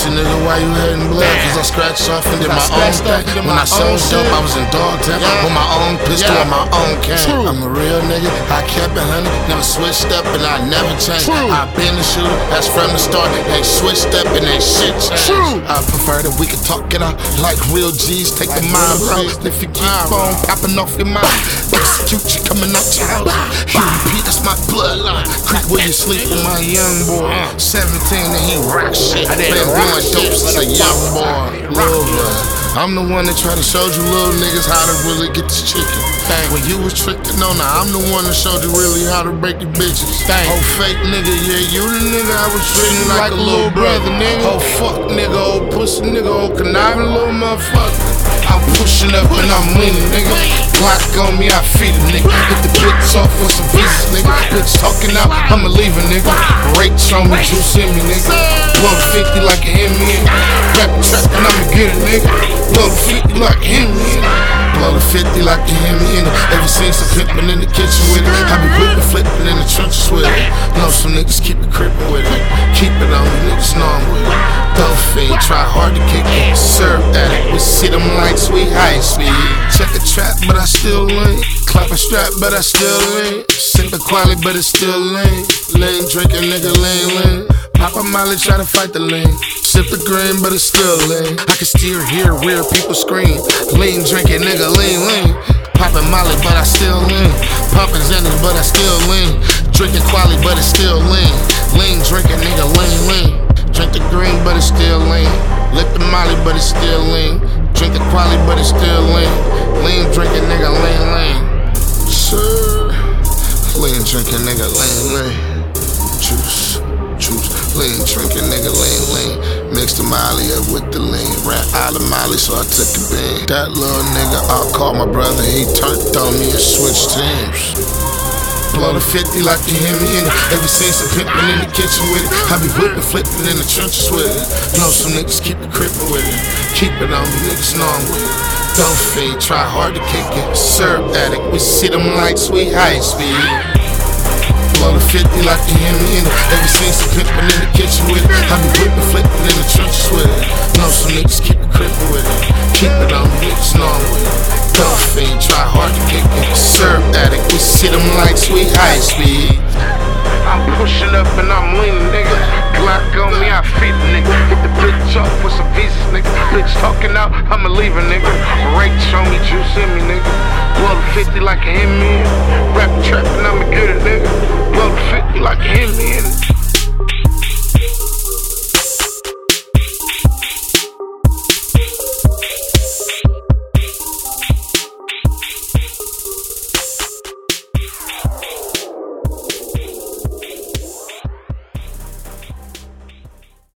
you nigga. Why you hating blood? Cause I scratched off and did my own thing. When I sold dope, shit. I was in dog town Yeah. with my own pistol Yeah. and my own cane. True. I'm a real nigga. I kept it honey, never switched up and I never changed. True. I been a shooter, that's from the start. Ain't switched up and ain't shit changed. True. I prefer that we can talk it out like real G's. Take the Like mind real right. G's. If you keep on popping off your mind, execute you coming out your house. Bloodline. Creep where you sleep with my young boy. Uh, 17 and he rock shit. Been doing dope since a young boy. Rock Lil' shit. bro. I'm the one that try to show you little niggas how to really get this chicken. Thank When you was tricking on her, I'm the one that showed you really how to break the bitches. Thank oh, fake nigga, yeah, you the nigga I was treating like, Like a little brother, nigga. Oh, fuck nigga, oh, pussy nigga, oh, conniving little motherfucker. I'm pushing up and I'm leaning, nigga. Glock on me, I feed a nigga. Hit the bitch off with some visas, nigga. Bitch talking out, I'ma leave a nigga. On juice in me, nigga. Blow the 50 like a Hemi. Rap trap and I'ma get it, nigga. Blow the 50 like a Hemi. Blow the 50 like a Hemi. Ever since I pimpin' in the kitchen with it, I be whipping, flipping try hard to kick it. Serve addict, we see them lights, we high speed. Check a trap, but I still lean. Clap a strap, but I still lean. Sip the quality, but it's still lean. Lean drinking, nigga, lean, lean. Pop a molly, try to fight the lean. Sip the green, but it's still lean. I can still hear real people scream. Lean drinking, nigga, lean, lean. Poppin' molly, but I still lean. Poppin' Xanax, but I still lean. Drinking quality, but it's still lean. Lean drinking, but it's still lean. Drink the quality, but it's still lean. Lean drinking, nigga, lean, lean. Sir. Lean drinking, nigga, lean, lean. Juice, juice. Lean drinking, nigga, lean, lean. Mixed the molly up with the lean. Ran out of molly, so I took a bean. That little nigga, I called my brother. He turned on me and switched teams. Blow the 50 like you hear in it. Ever since I'm pimpin' in the kitchen with it. I be whipping, flipping in the trenches with it. Know some niggas keep it crippin' with it. Keep it on me, niggas know I'm with it. Don't fade, try hard to kick it. Serve addict, we see them lights, we high speed. Blow the 50 like you hear in it. Ever since I'm pimpin' in the kitchen with it. We see them lights, we high speed. I'm pushing up and I'm leaning, nigga. Glock on me, I feed nigga. Hit the bitch up with some visas, nigga. Bitch talking out, I'ma leave a nigga. Rates show me, juice in me, nigga. Blow the 50 like a Hemi. Rap trap and I'ma get it, nigga. Blow